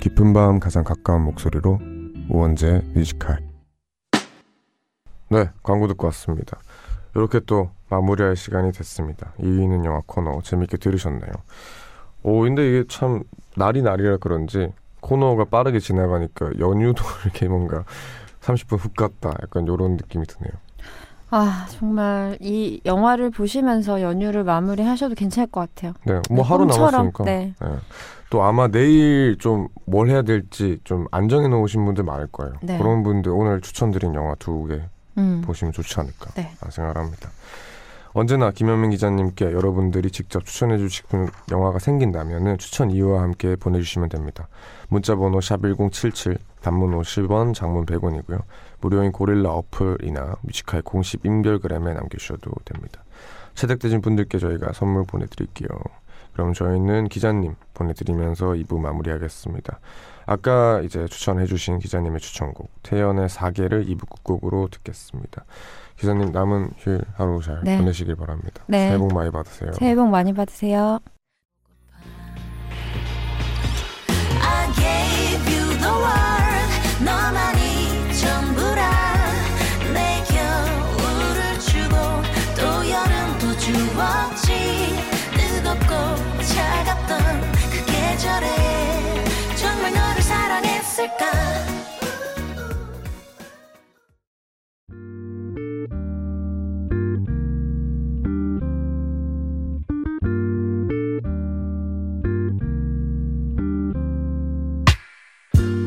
깊은 밤 가장 가까운 목소리로 우원재 뮤지컬 네, 광고 듣고 왔습니다. 이렇게 또 마무리할 시간이 됐습니다. 이위는 영화 코너 재밌게 들으셨나요? 오, 근데 이게 참 날이 날이라 그런지 코너가 빠르게 지나가니까 연휴도 이렇게 뭔가 30분 훅 갔다 약간 이런 느낌이 드네요. 아, 정말 이 영화를 보시면서 연휴를 마무리하셔도 괜찮을 것 같아요. 네, 뭐 하루 꿈처럼, 남았으니까. 네. 네. 또 아마 내일 좀 뭘 해야 될지 좀 안 정해 놓으신 분들 많을 거예요. 네. 그런 분들 오늘 추천드린 영화 두 개 음. 보시면 좋지 않을까 네. 라는 생각을 합니다. 언제나 김현민 기자님께 여러분들이 직접 추천해 주시는 영화가 생긴다면 추천 이유와 함께 보내주시면 됩니다. 문자번호 샵1077 단문 50원 장문 100원이고요. 무료인 고릴라 어플이나 Music High 공식 인별그램에 남겨주셔도 됩니다. 채택되신 분들께 저희가 선물 보내드릴게요. 그럼 저희는 기자님 보내드리면서 2부 마무리하겠습니다. 아까 이제 추천해주신 기자님의 추천곡 태연의 4개를 2부 끝곡으로 듣겠습니다. 기자님 남은 휴일 하루 잘 네. 보내시길 바랍니다. 네. 새해 복 많이 받으세요. 새해 복 많이 받으세요.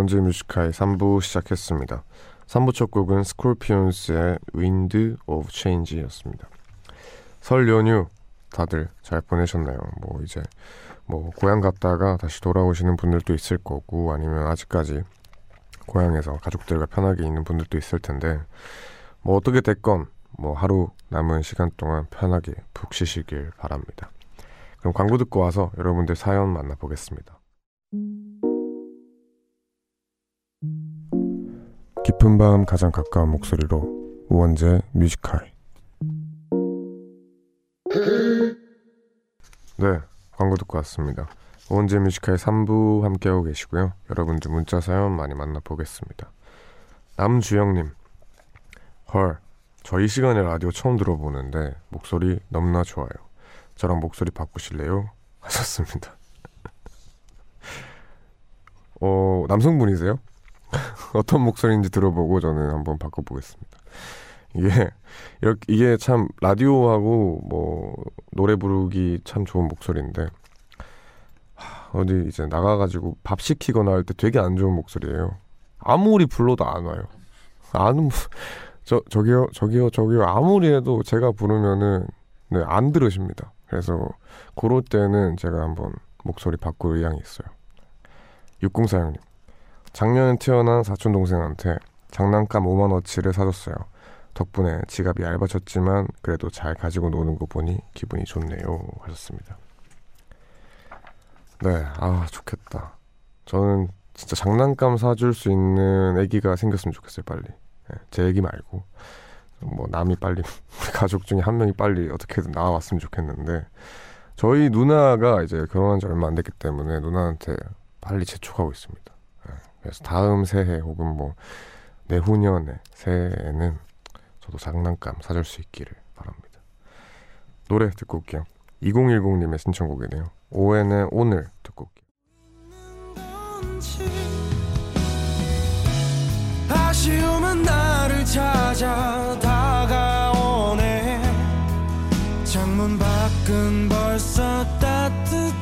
네, 우원재 Music High 3부 시작했습니다. 3부 첫 곡은 Scorpions의 Wind of Change였습니다. 설 연휴 다들 잘 보내셨나요? 뭐 이제 뭐 고향 갔다가 다시 돌아오시는 분들도 있을 거고 아니면 아직까지 고향에서 가족들과 편하게 있는 분들도 있을 텐데 뭐 어떻게 됐건 뭐 하루 남은 시간 동안 편하게 푹 쉬시길 바랍니다. 그럼 광고 듣고 와서 여러분들 사연 만나보겠습니다. 깊은 밤 가장 가까운 목소리로 우원재 Music High. 네 광고 듣고 왔습니다. 우원재 Music High 3부 함께하고 계시고요. 여러분들 문자 사연 많이 만나보겠습니다. 남주영님 헐 저희 시간에 라디오 처음 들어보는데 목소리 너무나 좋아요. 저랑 목소리 바꾸실래요? 하셨습니다. 어 남성분이세요? 어떤 목소리인지 들어보고 저는 한번 바꿔보겠습니다. 이게 이렇게 이게 참 라디오하고 뭐 노래 부르기 참 좋은 목소리인데 하, 어디 이제 나가가지고 밥 시키거나 할 때 되게 안 좋은 목소리예요. 아무리 불러도 안 와요. 아는 저 저기요 저기요 저기요 아무리 해도 제가 부르면은 네, 안 들으십니다. 그래서 그럴 때는 제가 한번 목소리 바꿀 의향이 있어요. 60사형님 작년에 태어난 사촌 동생한테 장난감 5만 원치를 사줬어요. 덕분에 지갑이 얇아졌지만 그래도 잘 가지고 노는 거 보니 기분이 좋네요. 하셨습니다. 네, 아 좋겠다. 저는 진짜 장난감 사줄 수 있는 아기가 생겼으면 좋겠어요. 빨리. 네, 제 아기 말고 뭐 남이 빨리 가족 중에 한 명이 빨리 어떻게든 나왔으면 좋겠는데 저희 누나가 이제 결혼한 지 얼마 안 됐기 때문에 누나한테 빨리 재촉하고 있습니다. 그래서 다음 새해 혹은 뭐 내후년에 새해에는 저도 장난감 사줄 수 있기를 바랍니다. 노래 듣고 올게요. 2010님의 신청곡이네요. 오엔의 오늘 듣고 올게요. 아쉬움은 나를 찾아 다가오네 창문 밖은 벌써 따뜻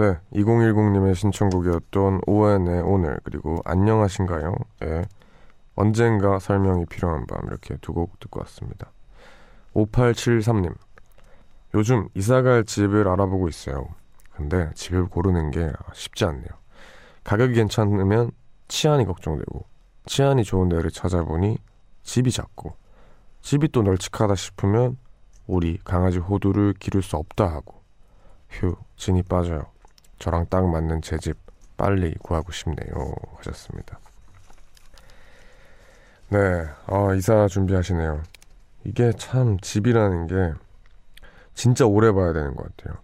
네, 2010님의 신청곡이었던 오엔의 오늘 그리고 안녕하신가요? 예. 언젠가 설명이 필요한 밤 이렇게 두 곡 듣고 왔습니다. 5873님 요즘 이사갈 집을 알아보고 있어요. 근데 집을 고르는 게 쉽지 않네요. 가격이 괜찮으면 치안이 걱정되고 치안이 좋은 데를 찾아보니 집이 작고 집이 또 널찍하다 싶으면 우리 강아지 호두를 기를 수 없다 하고 휴 진이 빠져요. 저랑 딱 맞는 제 집 빨리 구하고 싶네요 하셨습니다. 네, 아, 이사 준비하시네요. 이게 참 집이라는 게 진짜 오래 봐야 되는 것 같아요.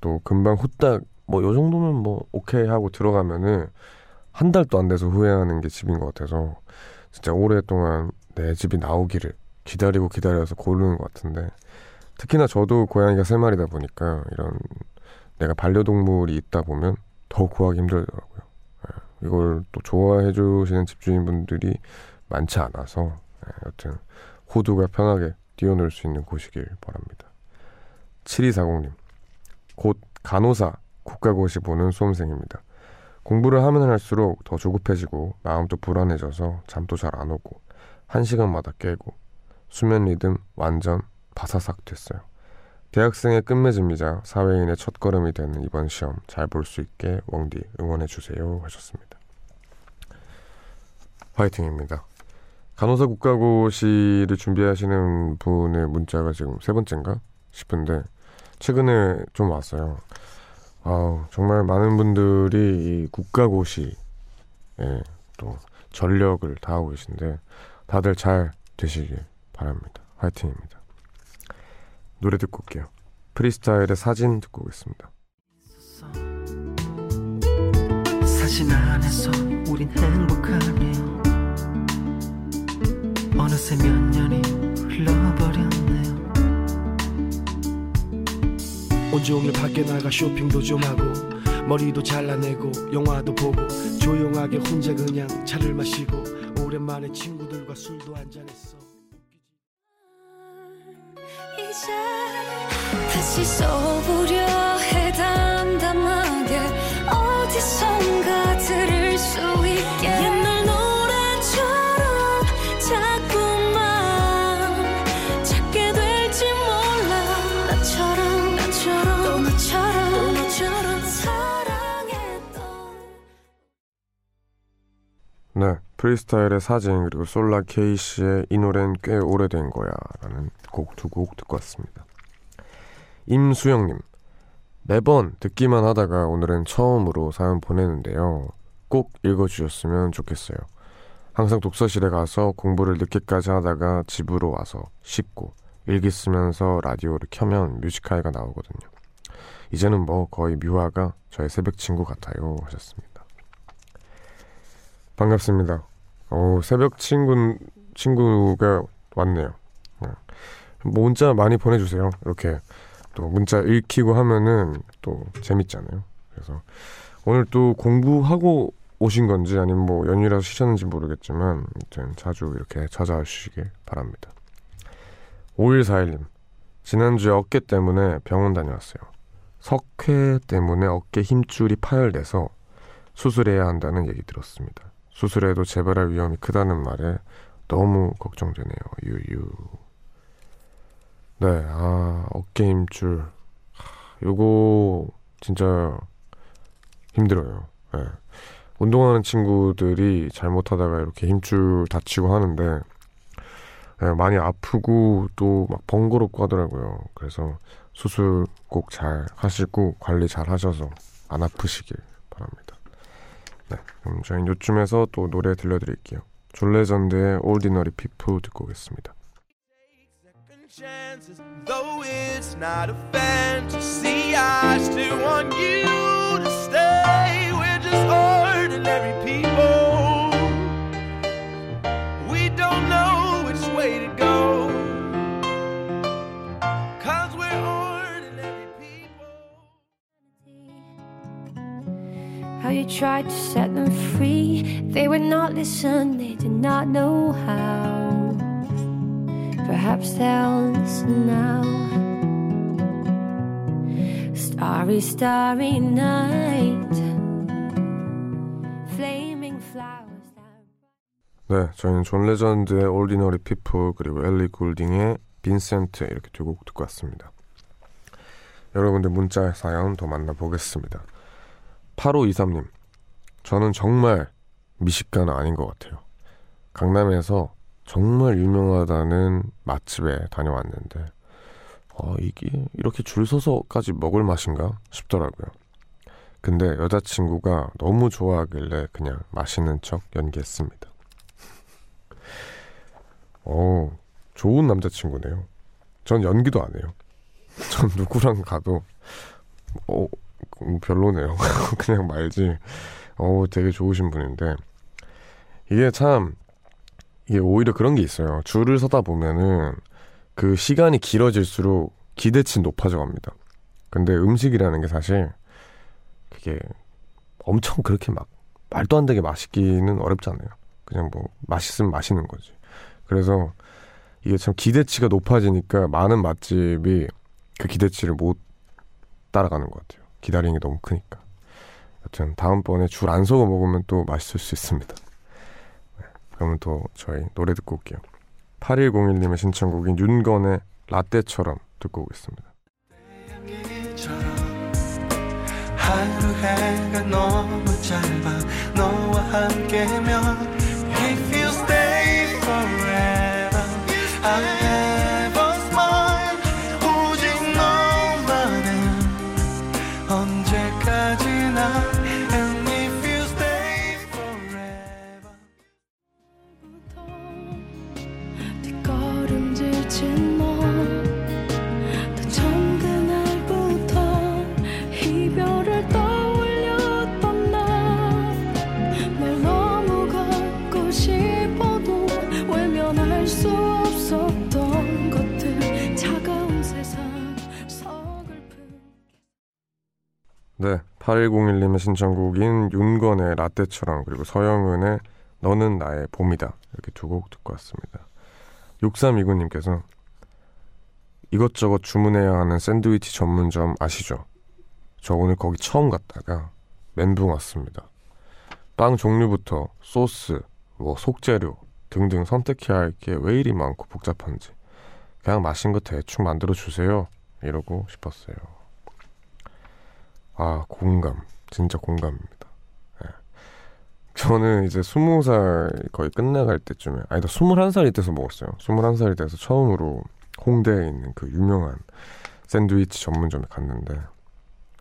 또 금방 후딱 뭐 요 정도면 뭐 오케이 하고 들어가면은 한 달도 안 돼서 후회하는 게 집인 것 같아서 진짜 오랫동안 내 집이 나오기를 기다리고 기다려서 고르는 것 같은데 특히나 저도 고양이가 세 마리다 보니까 이런 내가 반려동물이 있다 보면 더 구하기 힘들더라고요. 예, 이걸 또 좋아해 주시는 집주인분들이 많지 않아서 예, 여튼 호두가 편하게 뛰어놀 수 있는 곳이길 바랍니다. 7240님 곧 간호사 국가고시 보는 수험생입니다. 공부를 하면 할수록 더 조급해지고 마음도 불안해져서 잠도 잘 안 오고 한 시간마다 깨고 수면 리듬 완전 바사삭 됐어요. 대학생의 끝맺음이자 사회인의 첫걸음이 되는 이번 시험 잘 볼 수 있게 웡디 응원해 주세요 하셨습니다. 화이팅입니다. 간호사 국가고시를 준비하시는 분의 문자가 지금 세 번째인가 싶은데 최근에 좀 왔어요. 아우 정말 많은 분들이 이 국가고시에 또 전력을 다하고 계신데 다들 잘 되시길 바랍니다. 화이팅입니다. 노래 듣고 올게요. 프리스타일의 사진 듣고 오겠습니다. 자신 안에서 우린 행복하네요 어느새 몇 년이 흘러버렸네요 온종일 밖에 나가 쇼핑도 좀 하고 머리도 잘라내고 영화도 보고 조용하게 혼자 그냥 차를 마시고 오랜만에 친구들과 술도 한잔했어 다시 써보려 프리스타일의 사진 그리고 솔라 K 씨의 이 노래는 꽤 오래된 거야라는 곡두곡 듣고 왔습니다. 임수영님 매번 듣기만 하다가 오늘은 처음으로 사연 보내는데요. 꼭 읽어주셨으면 좋겠어요. 항상 독서실에 가서 공부를 늦게까지 하다가 집으로 와서 씻고 일기 쓰면서 라디오를 켜면 뮤지카이가 나오거든요. 이제는 뭐 거의 뮤아가 저의 새벽 친구 같아요 하셨습니다. 반갑습니다. 어, 새벽 친구 친구가 왔네요. 네. 문자 많이 보내주세요. 이렇게 또 문자 읽히고 하면은 또 재밌잖아요. 그래서 오늘 또 공부하고 오신 건지 아니면 뭐 연휴라서 쉬셨는지 모르겠지만 아무튼 자주 이렇게 찾아와 주시길 바랍니다. 5141님 지난주에 어깨 때문에 병원 다녀왔어요. 석회 때문에 어깨 힘줄이 파열돼서 수술해야 한다는 얘기 들었습니다. 수술해도 재발할 위험이 크다는 말에 너무 걱정되네요. 유유. 네, 아 어깨 힘줄, 하, 요거 진짜 힘들어요. 네. 운동하는 친구들이 잘못하다가 이렇게 힘줄 다치고 하는데 네, 많이 아프고 또 막 번거롭고 하더라고요. 그래서 수술 꼭 잘 하시고 관리 잘 하셔서 안 아프시길. 네, 그럼 저희는 요쯤에서 또 노래 들려드릴게요. 졸레전드의 Ordinary People 듣고 오겠습니다. Chances, though it's not a fantasy, I still want you to stay. We're just ordinary people. We don't know which way to go. You tried to set them free. They would not listen, they did not know how. Perhaps they'll listen now. Starry, starry night. Flaming flowers. 네, 저희는 존 레전드의 Ordinary People 그리고 엘리 굴딩의 빈센트 이렇게 두 곡 듣고 왔습니다. 여러분들 문자 사연 더 만나보겠습니다. 8523님, 저는 정말 미식가는 아닌 것 같아요. 강남에서 정말 유명하다는 맛집에 다녀왔는데, 어, 이게 이렇게 줄 서서까지 먹을 맛인가 싶더라고요. 근데 여자친구가 너무 좋아하길래 그냥 맛있는 척 연기했습니다. 어, 좋은 남자친구네요. 전 연기도 안 해요. 전 누구랑 가도, 어, 음, 별로네요. 그냥 말지. 어, 되게 좋으신 분인데. 이게 참, 이게 오히려 그런 게 있어요. 줄을 서다 보면은 그 시간이 길어질수록 기대치 높아져 갑니다. 근데 음식이라는 게 사실 그게 엄청 그렇게 막 말도 안 되게 맛있기는 어렵잖아요. 그냥 뭐 맛있으면 맛있는 거지. 그래서 이게 참 기대치가 높아지니까 많은 맛집이 그 기대치를 못 따라가는 것 같아요. 기다리는 게 너무 크니까. 여튼 다음번에 줄 안 서고 먹으면 또 맛있을 수 있습니다. 네, 그러면 또 저희 노래 듣고 올게요. 8101님의 신청곡인 윤건의 라떼처럼 듣고 오겠습니다. 향기처럼 하루 해가 너무 짧아 너와 함께면 If you stay forever I 네, 8101님의 신청곡인 윤건의 라떼처럼 그리고 서영은의 너는 나의 봄이다 이렇게 두 곡 듣고 왔습니다. 6329님께서 이것저것 주문해야 하는 샌드위치 전문점 아시죠? 저 오늘 거기 처음 갔다가 멘붕 왔습니다. 빵 종류부터 소스, 뭐 속재료 등등 선택해야 할 게 왜 이리 많고 복잡한지 그냥 맛있는 거 대충 만들어 주세요 이러고 싶었어요. 아 공감 진짜 공감입니다. 예. 저는 이제 스무 살 거의 끝나갈 때쯤에 아니다 스물한 살이 돼서 먹었어요. 스물한 살이 돼서 처음으로 홍대에 있는 그 유명한 샌드위치 전문점에 갔는데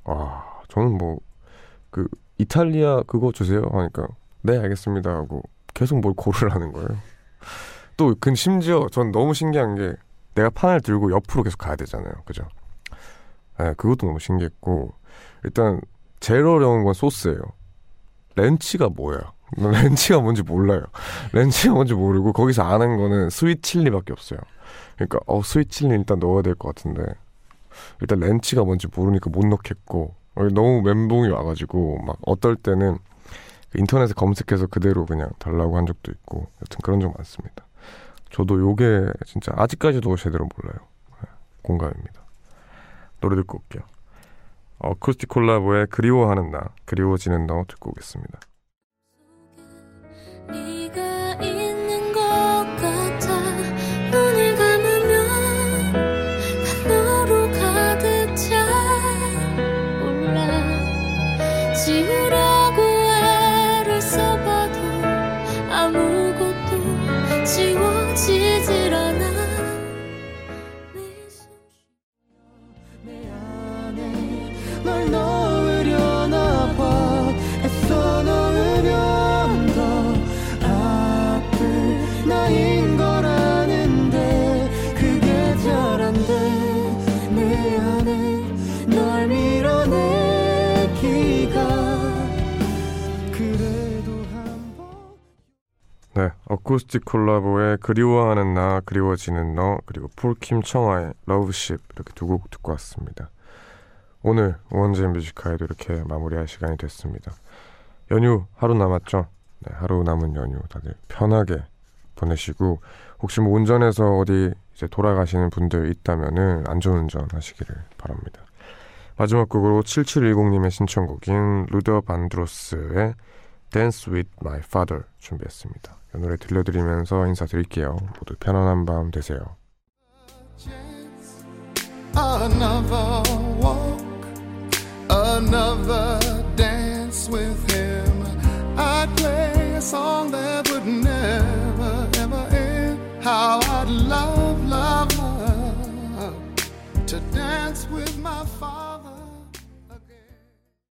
와 저는 뭐 그 이탈리아 그거 주세요 하니까 네 알겠습니다 하고 계속 뭘 고르라는 거예요. 또 그 심지어 전 너무 신기한 게 내가 판을 들고 옆으로 계속 가야 되잖아요. 그죠? 네, 그것도 너무 신기했고 일단 제일 어려운 건 소스예요. ranch가 뭐야? 난 ranch가 뭔지 몰라요. ranch가 뭔지 모르고 거기서 아는 거는 sweet chili밖에 없어요. 그러니까 어 sweet chili 일단 넣어야 될 것 같은데 일단 ranch가 뭔지 모르니까 못 넣겠고 어, 너무 멘붕이 와가지고 막 어떨 때는 그 인터넷에 검색해서 그대로 그냥 달라고 한 적도 있고 여튼 그런 적 많습니다. 저도 요게 진짜 아직까지도 제대로 몰라요. 네, 공감입니다. 노래 듣고 올게요. 어쿠스틱 콜라보의 그리워하는 나, 그리워지는 너 듣고 오겠습니다. 지우 어쿠스틱 콜라보의 그리워하는 나, 그리워지는 너, 그리고 폴킴 청하의 러브십 이렇게 두 곡 듣고 왔습니다. 오늘 우원재 뮤지카에도 이렇게 마무리할 시간이 됐습니다. 연휴 하루 남았죠? 네, 하루 남은 연휴 다들 편하게 보내시고 혹시 뭐 운전해서 어디 이제 돌아가시는 분들 있다면은 안전운전 하시기를 바랍니다. 마지막 곡으로 7710님의 신청곡인 루더 반드로스의 Dance with My Father 준비했습니다. 이 노래 들려드리면서 인사드릴게요. 모두 편안한 밤 되세요. Another walk, another dance with him. I'd play a song that would never, ever end. How I'd love, love, love to dance with my